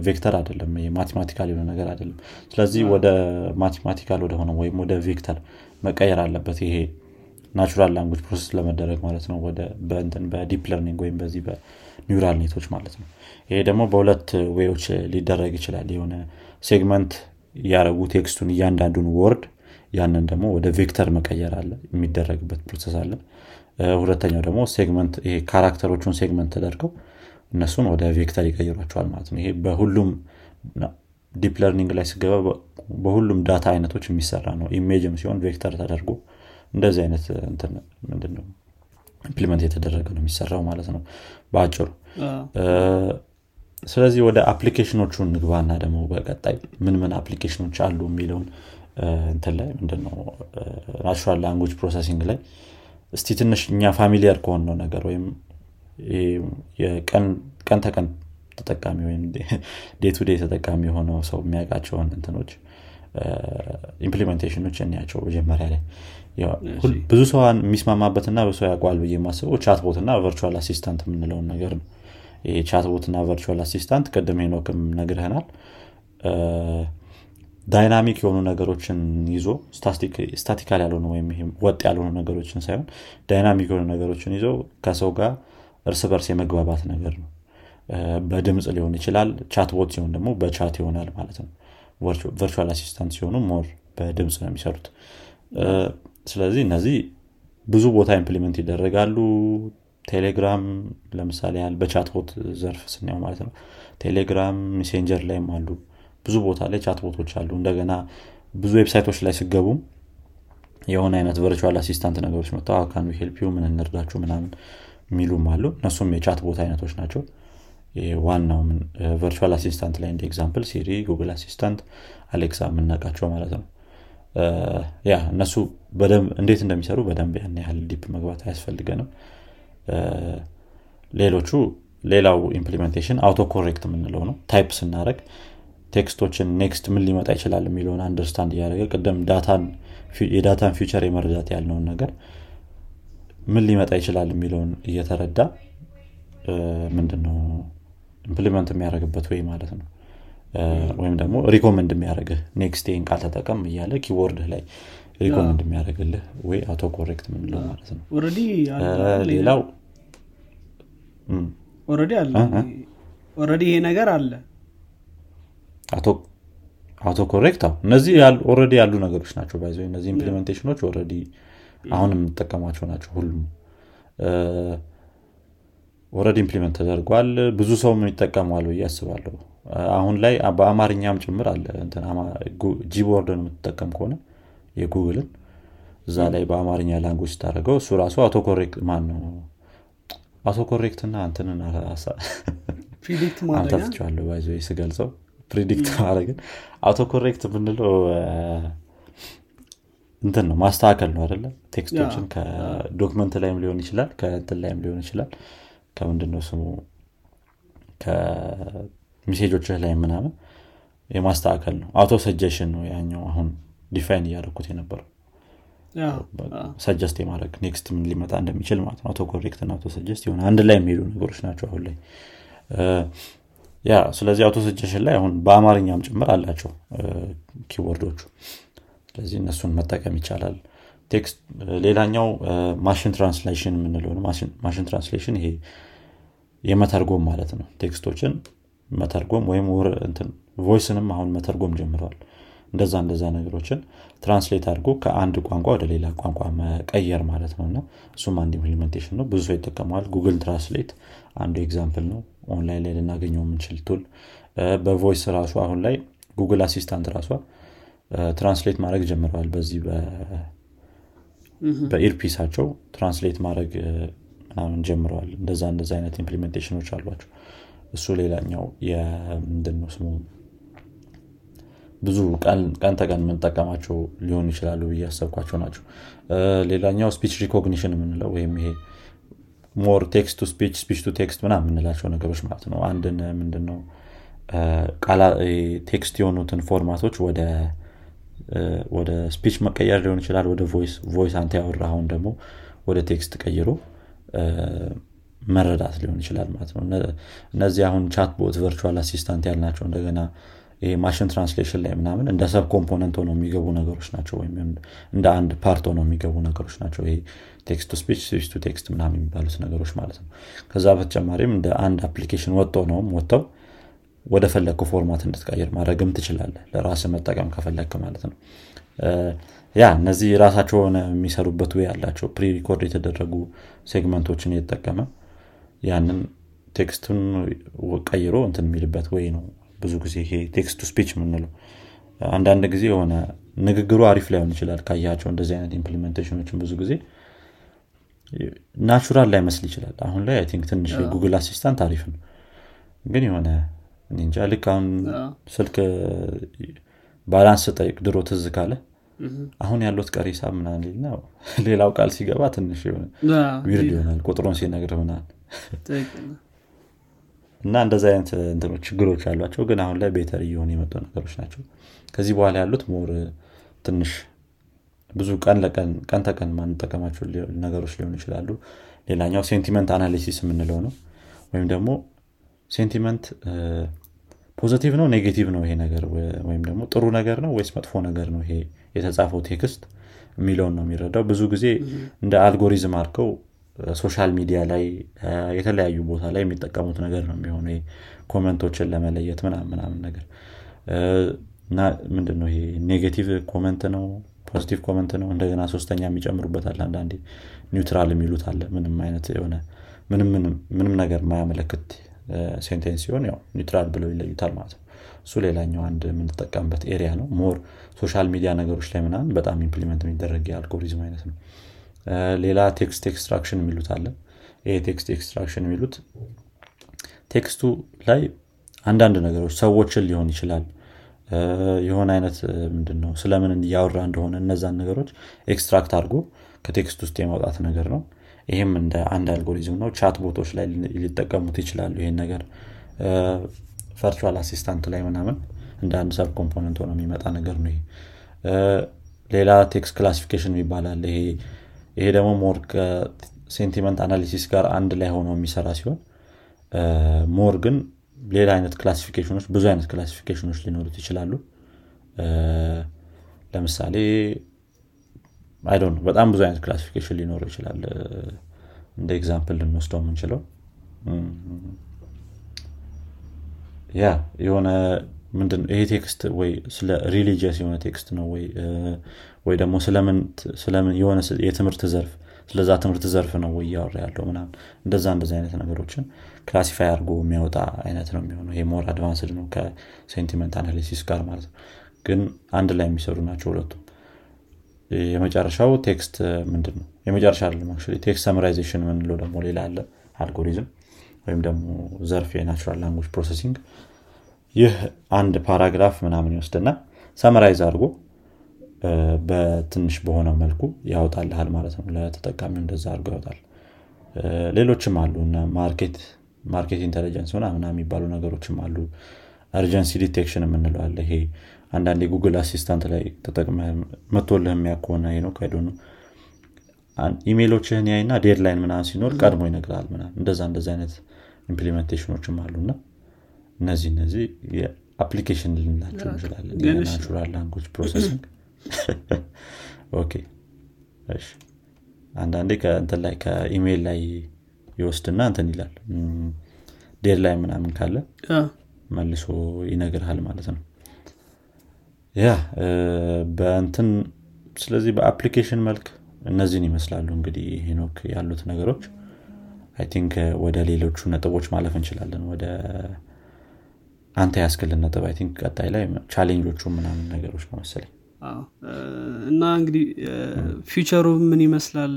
S2: vector አይደለም። mathematical የሆነ ነገር አይደለም። ስለዚህ ወደ mathematical ወደሆነ ወይም ወደ vector መቀየር አለበት ይሄ natural language process ለመደረግ ማለት ነው። በ deep learning ወይም በዚህ በ neural net ኦች ማለት ነው። ይሄ ደግሞ በሁለት way ዎች ሊደረግ ይችላል። የሆነ segment እያረጉ text ኡን እያንዳንዱን word ያንን ደግሞ ወደ vector መቀየር አለ። የሚደረግበት process አለ ሁለተኛው ደግሞ segment ይሄ character ኦቹን segment ተደርገው እነሱን ወደ vector ይቀይሯቸዋል ማለት ነው። ይሄ በሁሉም deep learning ላይ ስገባ በሁሉም data አይነቶች የሚሰራ ነው። image ም ሲሆን vector ተደርጎ እንደዚህ አይነት ምንድነው implement የተደረገ ነው የሚሰራው ማለት ነው በአጭሩ። ስለዚህ ወደ application ኦቹ ንግባና ደግሞ በቀጣይ ምን ምን application ኦች አሉ የሚለውን እንትን ላይ ምንድነው natural language processing ላይ እስቲ ትንሽ እኛ familiar ከሆነው ነገር ወይም ቀን ተቀን ተጠቃሚ ወይም day to day ተጠቃሚ የሆነው ሰው የሚያውቃቸውን እንትኖች implementation ኦች እንያቸው መጀመሪያ ላይ። ብዙ ሰው የሚስማማበትና በሰው ያውቋል ብዬ የማስበው chatbot እና virtual assistant የምንለውን ነገር ነው። ይሄ chatbot እና virtual assistant ቅድም ሄኖክም ነግረኸናል dynamic የሆኑ ነገሮችን ይዞ statical ያልሆኑ ወይም ወጥ ያልሆኑ ነገሮችን ሳይሆን dynamic የሆኑ ነገሮችን ይዞ ከሰው ጋር እርስ በርስ የመግባባት ነገር ነው። በድምፅ ሊሆን ይችላል chatbot ሲሆን ደግሞ በ chat ይሆናል ማለት ነው። virtual assistant ሲሆኑ more በድምፅ ነው የሚሰሩት። ስለዚህ እነዚህ ብዙ ቦታ implement ይደረጋሉ። ቴሌግራም ለምሳሌ ያህል በ chatbot ዘርፍ ስናየው ማለት ነው። Telegram messenger ላይም አሉ ብዙ ቦታ ላይ chatbot ኦች አሉ። እንደገና ብዙ website ኦች ላይ ስገቡም የሆነ አይነት virtual assistant ነገሮች መጥተው can we help you ምን እንርዳችሁ? ምናምን የሚሉም አሉ። እነሱም የ chatbot አይነቶች ናቸው። ዋናው virtual assistant ላይ እንደ example Siri Google Assistant Alexa የምናውቃቸው ማለት ነው። ያ እነሱ እንዴት እንደሚሰሩ በደንብ ያን ያህል deep መግባት አያስፈልገንም። ሌሎቹ ሌላው implementation auto correct የምንለው ነው። type ስናደረግ text ኦችን next ምን ሊመጣ ይችላል የሚለውን understand እያደረገ ቅድም የ data ን feature የመረዳት ያልነውን ነገር ምን ሊመጣ ይችላል የሚለውን እየተረዳ ምንድነው implement የሚያደርግበት way ማለት ነው። ወይም ደግሞ recommend የሚያደርግህ next ይህን ቃል ተጠቀም እያለ keyboard ላይ recommend የሚያደርግልህ ወይ auto correct ምንለው ማለት ነው። ሌላው
S1: already ይሄ ነገር አለ
S2: auto correct እነዚህ already ያሉ ነገሮች ናቸው። by the way እነዚህ implementation ኦች already አሁን የምንጠቀሟቸው ናቸው ሁሉም። already implement ተደርጓል። ብዙ ሰው ይጠቀመዋል ብዬ አስባለሁ። አሁን ላይ በአማርኛም ጭምር አለ። Gboard ን የምትጠቀም ከሆነ የጉግልን እዛ ላይ በአማርኛ language ስታደረገው እሱ ራሱ autocorrect ማን ነው autocorrect እና እንትንን አምታትቸዋለሁ by the way ስገልጸው predict ማድረግን? autocorrect የምንለው እንትን ነው ማስተካከል ነው አደለ text ኦችን ከ document ላይም ሊሆን ይችላል ከእንትን ላይም ሊሆን ይችላል ከምንድነው ስሙ? ከ message ኦች ላይ ምናምን የማስተካከል ነው። auto suggestion ነው ያኛው አሁን define እያደረኩት የነበረው። suggest የማድረግ next ምን ሊመጣ እንደሚችል ማለት ነው። auto correct እና auto suggest የሆነ አንድ ላይ የሚሄዱ ነገሮች ናቸው አሁን ላይ ያ ስለዚህ auto suggestion ላይ አሁን በአማርኛም ጭምር አላቸው keyboard ኦቹ። ስለዚህ እነሱን መጠቀም ይቻላል። ሌላኛው machine translation የምንለው machine translation ይሄ የመተርጎም ማለት ነው። text ኦችን መተርጎም ወይም voice ንም አሁን መተርጎም ጀምረዋል እንደዛ እንደዛ ነገሮችን translate አድርጎ ከአንድ ቋንቋ ወደ ሌላ ቋንቋ መቀየር ማለት ነው። እና እሱም አንድ implementation ነው። ብዙ ሰው ይጠቀመዋል። Google Translate አንዱ example ነው ኦንላይን ላይ ልናገኘው የምንችል tool። በ voice ራሱ አሁን ላይ Google Assistant ራሷ translate ማድረግ ጀምረዋል በዚህ በ earpiece ኣቸው translate ማድረግ ምናምን ጀምረዋል። እንደዛ እንደዛ አይነት implementation ኦች አሏቸው። እሱ ሌላኛው የምንድን ነው ስሙ? ብዙ ቀን ተቀን የምንጠቀማቸው ሊሆኑ ይችላሉ ብዬ ያሰብኳቸው ናቸው። ሌላኛው speech recognition የምንለው ወይም ይሄ more text to speech speech to text ምና የምንላቸው ነገሮች ማለት ነው። አንድን ምንድነው text የሆኑትን format ኦች ወደ ወደ speech መቀየር ሊሆን ይችላል። ወደ voice voice አንተ ያወራኸውን ደግሞ ወደ text ቀይሮ መረዳት ሊሆን ይችላል ማለት ነው። እነዚህ አሁን chatbot virtual assistant ያልናቸው እንደገና machine translation ላይ ምናምን እንደ sub component ሆነው የሚገቡ ነገሮች ናቸው ወይም እንደ አንድ part ሆነው የሚገቡ ነገሮች ናቸው። ይሄ text to speech speech text ምናምን የሚባሉት ነገሮች ማለት ነው። ከዛ በተጨማሪም እንደ አንድ application ወጥተው ነውም ወጥተው ወደ ፈለግኩ format እንድትቀይር ማድረግም ትችላለ ለራስ መጠቀም ከፈለግክ ማለት ነው። yeah እነዚህ ራሳቸው ሆነ የሚሰሩበት ወይ ያላቸው pre የተደረጉ segment ኦችን እየተጠቀመ ያንን text ኡን ቀይሮ እንትን የሚልበት ወይ ነው ብዙ ጊዜ ይሄ text to speech የምንለው። አንዳንድ ጊዜ የሆነ ንግግሩ አሪፍ ላይሆን ይችላል ካያቸው እንደዚህ አይነት implementation ኦችን ብዙ ጊዜ። natural ላይመስል ይችላል። አሁን ላይ I think ትንሽ የ Google Assistant አሪፍ ነው። ግን የሆነ እንጃ ልክ አሁን ስልክ balance ጠይቅ ድሮ ትዝ ካለህ አሁን ያለዎት ቀሪ ሂሳብ ምናምን ሌላው ቃል ሲገባ ትንሽ weird ይሆናል። ቁጥሩን ሲነግር ምናል እና እንደዚ አይነት እንትኖች ችግሮች አሏቸው ግን አሁን ላይ better እየሆኑ የመጡ ነገሮች ናቸው። ከዚህ በኋላ ያሉት more ትንሽ ብዙ ቀን ለቀን ቀን ተቀን ማንጠቀማቸው ነገሮች ሊሆኑ ይችላሉ። ሌላኛው sentiment analysis የምንለው ነው። ወይም ደግሞ sentiment positive ነው negative ነው ይሄ ነገር ወይም ደግሞ ጥሩ ነገር ነው ወይስ መጥፎ ነገር ነው ይሄ የተጻፈው text የሚለውን ነው የሚረዳው። ብዙ ጊዜ እንደ አልጎሪዝም አድርገው social media ላይ የተለያዩ ቦታ ላይ የሚጠቀሙት ነገር ነው የሚሆነ comment ኦችን ለመለየት ምናምን ምናምን ነገር። እና ምንድነው ይሄ negative comment ነው positive comment ነው እንደገና ሶስተኛ የሚጨምሩበት አንዳንዴ neutral የሚሉት አለ። ምንም አይነት የሆነ ምንም ነገር ማያመለክት sentence ሲሆን ያው neutral ብለው ይለዩታል ማለት ነው። እሱ ሌላኛው አንድ የምንጠቀምበት area ነው። more social media ነገሮች ላይ ምናምን በጣም implement የሚደረግ የአልጎሪዝም አይነት ነው ሌላ text extraction የሚሉት አለ። ይሄ text extraction የሚሉት text ኡ ላይ አንዳንድ ነገሮች ሰዎችን ሊሆን ይችላል። የሆነ አይነት ምንድነው ስለምን እያወራ እንደሆነ እነዛን ነገሮች extract አድርጎ ከ text ውስጥ የማውጣት ነገር ነው። ይህም እንደ አንድ አልጎሪዝም ነው። chatbot ኦች ላይ ሊጠቀሙት ይችላሉ ይሄን ነገር። virtual assistant ላይ ምናምን እንደ አንድ sub component ሆነ የሚመጣ ነገር ነው ሌላ text classification ይባላል ይሄ ይሄ ደግሞ more ከ sentiment analysis ጋር አንድ ላይ ሆኖ የሚሰራ ሲሆን more ግን ሌላ አይነት classification ኦች ብዙ አይነት classification ኦች ሊኖሩት ይችላሉ። ለምሳሌ አይ በጣም ብዙ አይነት classification ሊኖረው ይችላል። እንደ example ልንወስደው የምንችለው። yeah የሆነ ምንድን ይሄ text ወይ ስለ religious የሆነ text ነው ወይ? ወይ ደግሞ ስለምን የሆነ የትምህርት ዘርፍ ስለዛ ትምህርት ዘርፍ ነው ወይ እያወራ ያለው ምናምን። እንደዛ እንደዚ አይነት ነገሮችን classify አድርጎ የሚያወጣ አይነት ነው የሚሆነው። ይሄ more advanced ነው ከ sentiment analysis ጋር ማለት ነው። ግን አንድ ላይ የሚሰሩ ናቸው ሁለቱም። የመጨረሻው text ምንድን ነው? የመጨረሻ አይደለም text summarization የምንለው ደግሞ ሌላ አለ። አልጎሪዝም ወይም ደግሞ ዘርፍ የ natural language processing ይህ አንድ paragraph ምናምን ይወስድና summarize አድርጎ በትንሽ በሆነው መልኩ ያወጣልሃል ማለት ነው። ለተጠቃሚው እንደዛ አድርጎ ያወጣል። ሌሎችም አሉ market intelligence ምናምና የሚባሉ ነገሮችም አሉ። urgency detection የምንለው አለ ይሄ አንዳንድ የ Google Assistant ላይ ተጠቅመ መቶልህ የሚያከሆነ ነው ነው ኢሜሎችህን ያይና deadline ምናምን ሲኖር ቀድሞ ይነግራል ምና እንደዛ እንደዚ አይነት implementation ኦችም አሉና እነዚህ እነዚህ application ልንላቸው እንችላለን። natural language processing። Okay። እሺ። አንዳንዴ ከእንትን ላይ ከኢሜይል ላይ ይወስድና እንትን ይላል። deadline ምናምን ካለ መልሶ ይነግርሃል ማለት ነው። yeah በእንትን ስለዚህ በ application መልክ እነዚህን ይመስላሉ እንግዲህ ሄኖክ ያሉት ነገሮች። I think ወደ ሌሎቹ ነጥቦች ማለፍ እንችላለን። ወደ አንተ ያስክልን ነጥብ I think ቀጣይ ላይ challenge ኦቹ ምናምን ነገሮች ነው መሰለኝ።
S1: እና እንግዲህ future ኡ ምን ይመስላል?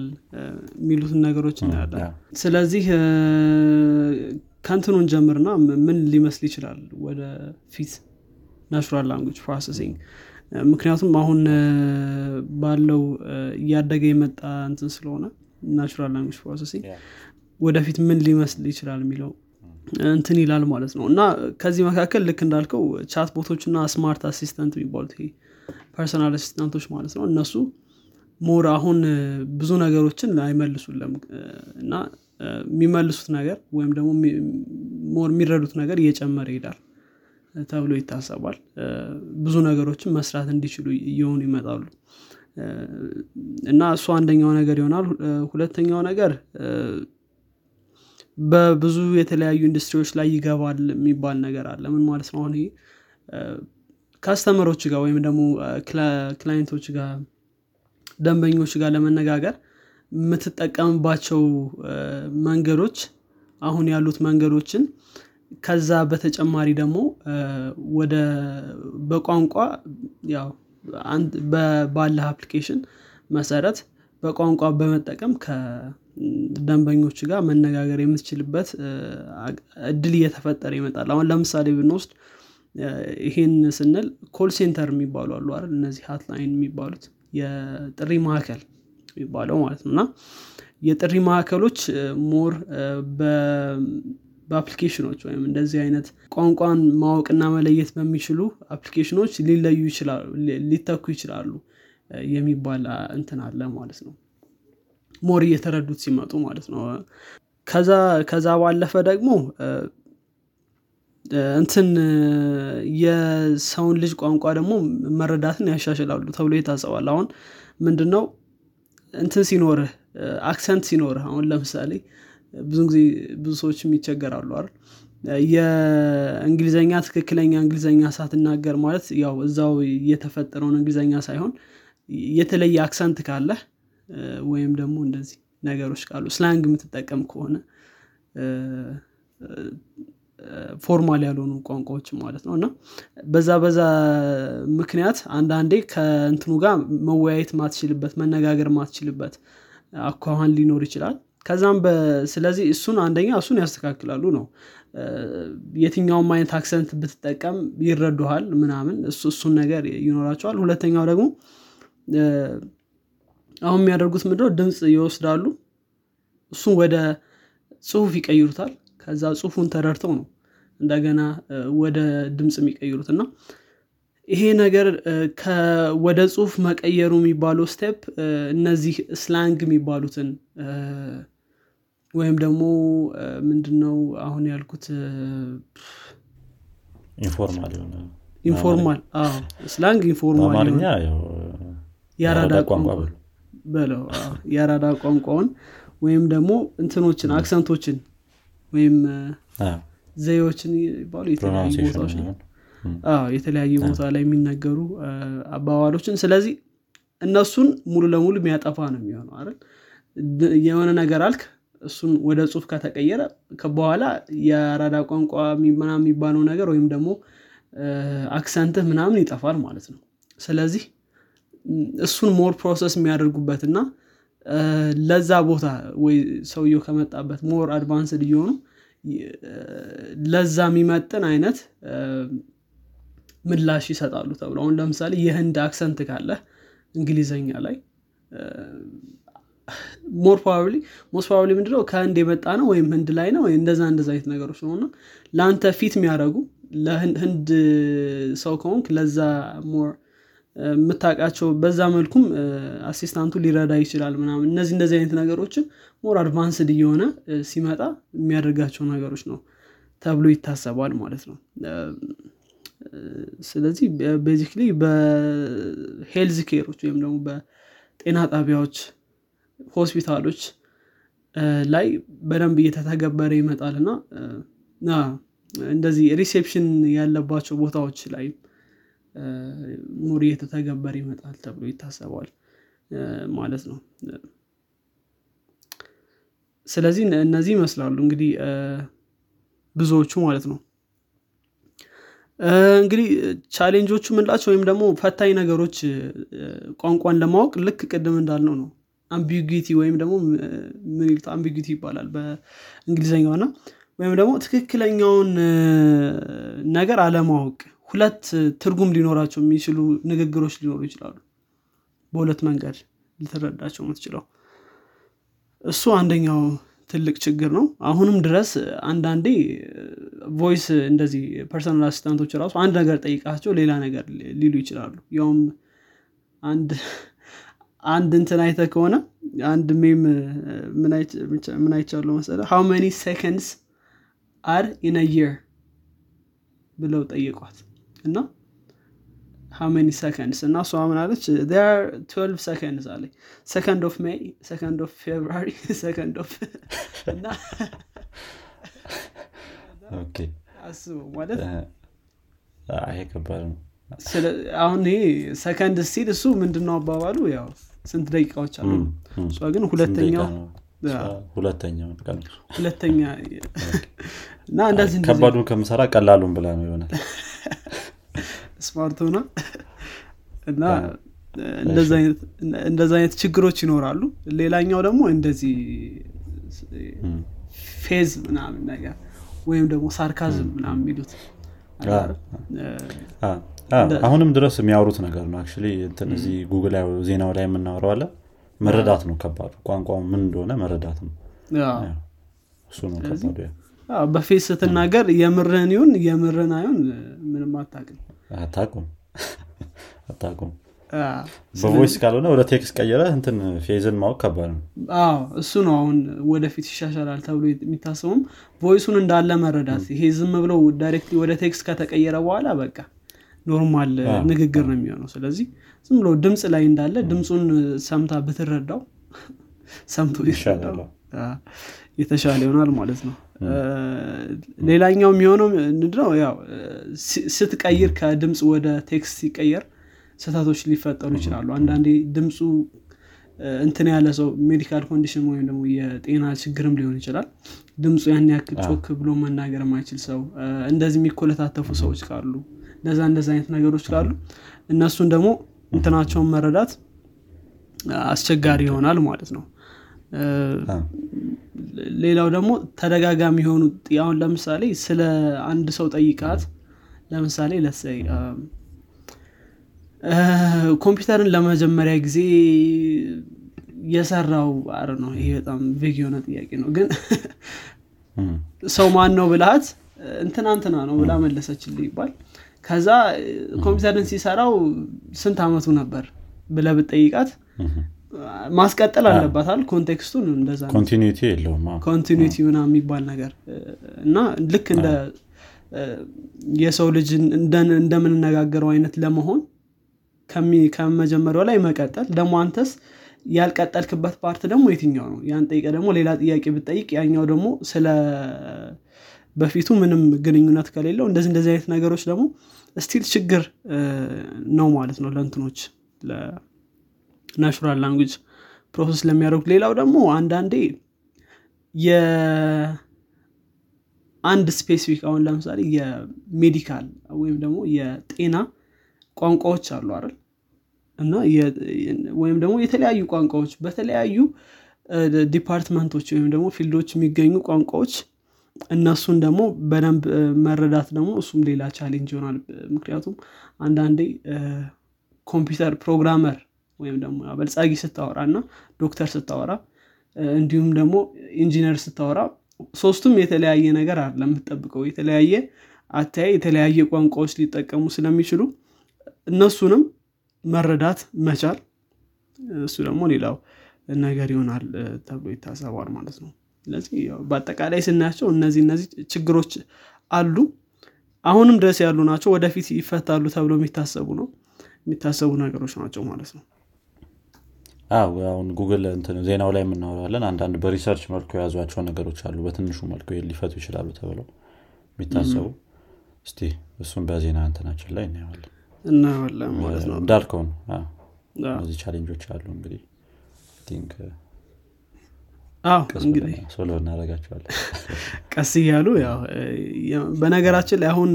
S1: የሚሉትን ነገሮች እናያለን። ስለዚህ ከንትኑን ጀምርና ምን ሊመስል ይችላል ወደ ፊት? natural language processing። ምክንያቱም አሁን ባለው እያደገ የመጣ እንትን ስለሆነ natural language processing ወደፊት ምን ሊመስል ይችላል የሚለው እንትን ይላል ማለት ነው። እና ከዚህ መካከል ልክ እንዳልከው chatbot ኦች እና smart assistant የሚባሉት personal assistant ኦች ማለት ነው። እነሱ more አሁን ብዙ ነገሮችን አይመልሱለም እና የሚመልሱት ነገር ወይም ደግሞ more የሚረዱት ነገር እየጨመረ ይሄዳል ተብሎ ይታሰባል። ብዙ ነገሮችን መስራት እንዲችሉ እየሆኑ ይመጣሉ። እና እሱ አንደኛው ነገር ይሆናል። ሁለተኛው ነገር በብዙ የተለያዩ ኢንዱስትሪዎች ላይ ይገባል የሚባል ነገር አለ። ምን ማለት ነው? አሁን ይሄ customer ኦች ጋር ወይም ደግሞ client ኦች ጋር ደንበኞች ጋር ለመነጋገር የምትጠቀምባቸው መንገዶች አሁን ያሉት መንገዶችን ከዛ በተጨማሪ ደግሞ ወደ በቋንቋ ያው ባለህ application መሰረት በቋንቋ በመጠቀም ከደንበኞች ጋር መነጋገር የምትችልበት እድል እየተፈጠረ ይመጣል። አሁን ለምሳሌ ብንወስድ ይሄን ስንል call center የሚባሉ አሉ አይደል? እነዚህ hotline የሚባሉት የጥሪ ማዕከል የሚባለው ማለት ነው። እና የጥሪ ማዕከሎች more በአፕሊኬሽኖች ወይም እንደዚህ አይነት ቋንቋን ማወቅና መለየት በሚችሉ አፕሊኬሽኖች ሊለዩ ይችላሉ ሊተኩ ይችላሉ የሚባል እንትን አለ ማለት ነው more እየተረዱት ሲመጡ ማለት ነው። ከዛ ባለፈ ደግሞ እንትን የሰውን ልጅ ቋንቋ ደግሞ መረዳትን ያሻሽላሉ ተብሎ ይታሰባል። አሁን ምንድነው? እንትን ሲኖርህ accent ሲኖርህ አሁን ለምሳሌ ብዙ ጊዜ ብዙ ሰዎች ይቸገራሉ አይደል? የእንግሊዘኛ ትክክለኛ እንግሊዘኛ ሳትናገር ማለት ያው እዛው የተፈጠረውን እንግሊዘኛ ሳይሆን የተለየ accent ካለህ ወይም ደግሞ እንደዚህ ነገሮች ካሉ slang የምትጠቀም ከሆነ formal ያልሆኑ ቋንቋዎች ማለት ነው። እና በዛ በዛ ምክንያት አንዳንዴ ከእንትኑ ጋር መወያየት ማትችልበት መነጋገር ማትችልበት አኳኋን ሊኖር ይችላል። ከዛም ስለዚህ እሱን አንደኛ እሱን ያስተካክላሉ ነው። የትኛውም አይነት accent ብትጠቀም ይረዱሃል ምናምን እሱን ነገር ይኖራቸዋል። ሁለተኛው ደግሞ አሁን የሚያደርጉት ምንድነው ድምፅ ይወስዳሉ። እሱን ወደ ጽሁፍ ይቀይሩታል። ከዛ ጽሁፉን ተረድተው ነው እንደገና ወደ ድምፅ የሚቀይሩት። እና ይሄ ነገር ወደ ጽሁፍ መቀየሩ የሚባለው step እነዚህ slang የሚባሉትን ወይም ደግሞ ምንድነው? አሁን ያልኩት informal
S2: slang
S1: informal
S2: ቋንቋ
S1: ቋንቋ በለው የአራዳ ቋንቋውን ወይም ደግሞ እንትኖችን accent ኦችን ወይም ዘዬዎችን ይባሉ የተለያዩ ቦታዎች የተለያየ ቦታ ላይ የሚነገሩ አባባሎችን። ስለዚህ እነሱን ሙሉ ለሙሉ የሚያጠፋ ነው የሚሆነው አይደል? የሆነ ነገር አልክ እሱን ወደ ጽሁፍ ከተቀየረ በኋላ የአራዳ ቋንቋ ምናምን የሚባለው ነገር ወይም ደግሞ accent ህ ምናምን ይጠፋል ማለት ነው። ስለዚህ እሱን more process የሚያደርጉበት እና ለዛ ቦታ ወይ ሰውየው ከመጣበት more advanced እየሆኑ ለዛ የሚመጥን አይነት ምላሽ ይሰጣሉ ተብሎ። አሁን ለምሳሌ የህንድ accent ካለ እንግሊዘኛ ላይ more probably most probably ምንድነው ከህንድ የመጣ ነው ወይም ህንድ ላይ ነው እንደዛ እንደዛ አይነት ነገሮች ነው። ለአንተ ፊት የሚያደረጉ ለህንድ ሰው ከሆንክ ለዛ more የምታውቃቸው በዛ መልኩም assistant ኡ ሊረዳ ይችላል ምናምን። እነዚህ እንደዚህ አይነት ነገሮችን more advanced እየሆነ ሲመጣ የሚያደርጋቸው ነገሮች ነው ተብሎ ይታሰባል ማለት ነው። ስለዚህ basically በ health care ኦች ወይም ደግሞ በጤና ጣቢያዎች ሆስፒታሎች ላይ በደንብ እየተተገበረ ይመጣል እና እንደዚህ reception ያለባቸው ቦታዎች ላይ more እየተተገበረ ይመጣል ተብሎ ይታሰባል ማለት ነው። ስለዚህ እነዚህ ይመስላሉ እንግዲህ ብዙዎቹ ማለት ነው። እንግዲህ challenge ኦቹ ምንላቸው ወይም ደግሞ ፈታኝ ነገሮች ቋንቋን ለማወቅ ልክ ቅድም እንዳልነው ነው። ambiguity ወይም ደግሞ ምንት ambiguity ይባላል በእንግሊዝኛው ወይም ደግሞ ትክክለኛውን ነገር አለማወቅ ሁለት ትርጉም ሊኖራቸው የሚችሉ ንግግሮች ሊኖሩ ይችላሉ። በሁለት መንገድ ልትረዳቸው የምትችለው። እሱ አንደኛው ትልቅ ችግር ነው። አሁንም ድረስ አንዳንዴ voice እንደዚህ personal assistant ኦች ራሱ አንድ ነገር ጠይቃቸው ሌላ ነገር ሊሉ ይችላሉ። ያውም አንድ አንድ እንትን አይተህ ከሆነ አንድ meme ምን አይቻለሁ መሰለ how many seconds are in ብለው ጠየቋት እና how many seconds እና እሷ ምናለች twelve seconds አለ second of May second of February second of እና አስበው ማለት
S2: ይሄ ከባድ ነው።
S1: አሁን ይሄ ሰከንድ ሲል እሱ ምንድነው አባባሉ? ያው ስንት ደቂቃዎች አሉ? እሷ ግን ሁለተኛው
S2: ሁለተኛው
S1: ሁለተኛ እና እንደዚህ
S2: ከባዱን ከምሰራ ቀላሉን ብላ ነው ይሆናል
S1: smart ሆና እና እንደዚ አይነት ችግሮች ይኖራሉ። ሌላኛው ደግሞ እንደዚህ ፌዝ ምናምን ነገር ወይም ደግሞ sarcasm ምናምን የሚሉት
S2: አሁንም ድረስ የሚያወሩት ነገር ነው። አክ እንትን እዚህ ጉግል ዜናው ላይ የምናወረው አለ። መረዳት ነው ከባዱ። ቋንቋ ምን እንደሆነ መረዳት ነው። እሱ ነው ከባዱ
S1: በፌዝ ስትናገር የምርህን ይሁን የምርህን አይሁን ምንም አታቅም
S2: አታቁም። አታቁም። በ voice ካልሆነ ወደ text ቀየረ እንትን ፌዝን ማወቅ ከባድ ነው።
S1: እሱ ነው አሁን ወደፊት ይሻሻላል ተብሎ የሚታሰቡም voice ኡን እንዳለ መረዳት ይሄ ዝም ብለው directly ወደ text ከተቀየረ በኋላ በቃ normal ንግግር ነው የሚሆነው። ስለዚህ ዝም ብሎ ድምፅ ላይ እንዳለ ድምፁን ሰምታ ብትረዳው ሰምቶ የተሻለ ይሆናል ማለት ነው ሌላኛው የሚሆነው ምንድነው? ያው ስትቀይር ከድምፅ ወደ text ሲቀየር ስህተቶች ሊፈጠሩ ይችላሉ። አንዳንዴ ድምፁ እንትን ያለ ሰው medical condition ወይም ደግሞ የጤና ችግርም ሊሆን ይችላል። ድምፁ ያን ያክል ጮክ ብሎ መናገር የማይችል ሰው እንደዚህ የሚኮለታተፉ ሰዎች ካሉ እንደዛ እንደዛ አይነት ነገሮች ካሉ እነሱን ደግሞ እንትናቸውን መረዳት አስቸጋሪ ይሆናል ማለት ነው ሌላው ደግሞ ተደጋጋሚ የሆኑ አሁን ለምሳሌ ስለ አንድ ሰው ጠይቃት ለምሳሌ let's say ኮምፒውተርን ለመጀመሪያ ጊዜ የሰራው አር ነው ይሄ በጣም vague የሆነ ጥያቄ ነው ግን ሰው ማን ነው ብላት እንትና እንትና ነው ብላ መለሰችልኝ ይባል። ከዛ ኮምፒውተርን ሲሰራው ስንት አመቱ ነበር ብዬ ብጠይቃት ማስቀጠል አለባታል። context ኡን እንደዛ
S2: continuity የለውም።
S1: continuity ምና የሚባል ነገር እና ልክ እንደ የሰው ልጅ እንደምንነጋገረው አይነት ለመሆን ከመጀመሪያው ላይ መቀጠል። ደግሞ አንተስ ያልቀጠልክበት part ደግሞ የትኛው ነው? ያን ጠይቄ ደግሞ ሌላ ጥያቄ ብጠይቅ ያኛው ደግሞ ስለ በፊቱ ምንም ግንኙነት ከሌለው እንደዚህ እንደዚህ አይነት ነገሮች ደግሞ still ችግር ነው ማለት ነው ለእንትኖች natural language process ለሚያደርጉት። ሌላው ደግሞ አንዳንዴ የአንድ specific አሁን ለምሳሌ የ medical ወይም ደግሞ የጤና ቋንቋዎች አሉ አይደል? እና ወይም ደግሞ የተለያዩ ቋንቋዎች በተለያዩ department ኦች ወይም ደግሞ field ኦች የሚገኙ ቋንቋዎች እነሱን ደግሞ በደንብ መረዳት ደግሞ እሱም ሌላ challenge ይሆናል። ምክንያቱም አንዳንዴ computer programmer ወይም ደግሞ በልጻጊ ስታወራ እና ዶክተር ስታወራ እንዲሁም ደግሞ ኢንጂነር ስታወራ ሶስቱም የተለያየ ነገር አለ የምትጠብቀው። የተለያየ አተያይ የተለያየ ቋንቋዎች ሊጠቀሙ ስለሚችሉ እነሱንም መረዳት መቻል እሱ ደግሞ ሌላው ነገር ይሆናል ተብሎ ይታሰባል ማለት ነው። ስለዚህ በአጠቃላይ ስናያቸው እነዚህ እነዚህ ችግሮች አሉ። አሁንም ድረስ ያሉ ናቸው ወደፊት ይፈታሉ ተብሎ የሚታሰቡ ነው የሚታሰቡ ነገሮች ናቸው ማለት ነው
S2: አሁን ጉግል ዜናው ላይ የምናወራለን። አንዳንድ በ research መልኩ የያዟቸው ነገሮች አሉ። በትንሹ መልኩ ሊፈቱ ይችላሉ ተብለው የሚታሰቡ። እስቲ እሱም በዜና እንትናችን ላይ እናየዋለን። እንዳልከው ነው። እነዚህ challenge ኦች አሉ እንግዲህ።
S1: think እንግዲህ
S2: solve እናደርጋቸዋለን
S1: ቀስ እያሉ በነገራችን ላይ አሁን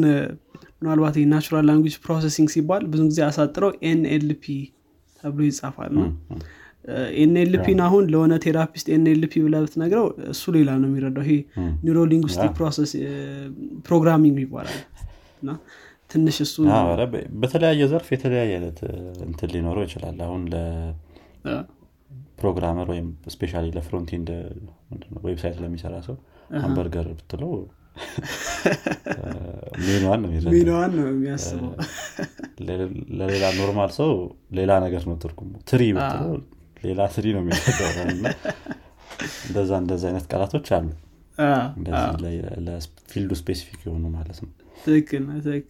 S1: ምናልባት የ natural language processing ሲባል ብዙ ጊዜ አሳጥረው NLP ተብሎ ይጻፋል ነው NLP ን አሁን ለሆነ therapist NLP ብለህ ብትነግረው እሱ ሌላ ነው የሚረዳው። ይሄ neuro linguistic process programming ይባላል። እና ትንሽ እሱ
S2: በተለያየ ዘርፍ የተለያየ አይነት እንትን ሊኖረው ይችላል። አሁን
S1: ለ
S2: programmer ወይም specially ለ front end website ለሚሰራ ሰው ሃምበርገር ብትለው ሜኗን ነው
S1: የሚያስበው።
S2: ለሌላ normal ሰው ሌላ ነገር ነው ትርጉሙ። tree ብትለው ሌላ tree ነው እና እንደዛ እንደዛ አይነት ቃላቶች አሉ። ለ field ኡ specific የሆኑ ማለት ነው።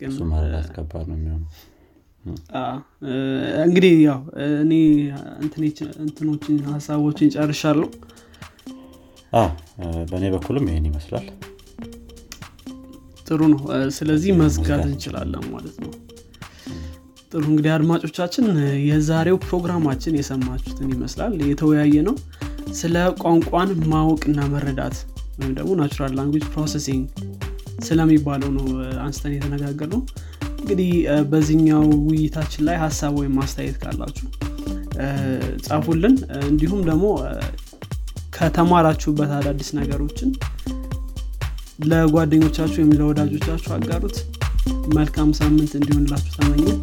S2: እሱ መረዳት ከባድ ነው የሚሆኑ
S1: እንግዲህ ያው እኔ እንትኖች- እንትኖችን ሀሳቦችን ጨርሻለሁ።
S2: በእኔ በኩልም ይህን ይመስላል።
S1: ጥሩ ነው። ስለዚህ መዝጋት እንችላለን ማለት ነው ጥሩ እንግዲህ አድማጮቻችን የዛሬው ፕሮግራማችን የሰማችሁትን ይመስላል። የተወያየ ነው ስለ ቋንቋን ማወቅና መረዳት ወይም ደግሞ natural language processing ስለሚባለው ነው አንስተን የተነጋገር ነው እንግዲህ በዚህኛው ውይይታችን ላይ ሀሳብ ወይም ማስተያየት ካላችሁ ጻፉልን። እንዲሁም ደግሞ ከተማራችሁበት አዳዲስ ነገሮችን ለጓደኞቻችሁ ወይም ለወዳጆቻችሁ አጋሩት መልካም ሳምንት እንዲሆንላችሁ ተመኘን።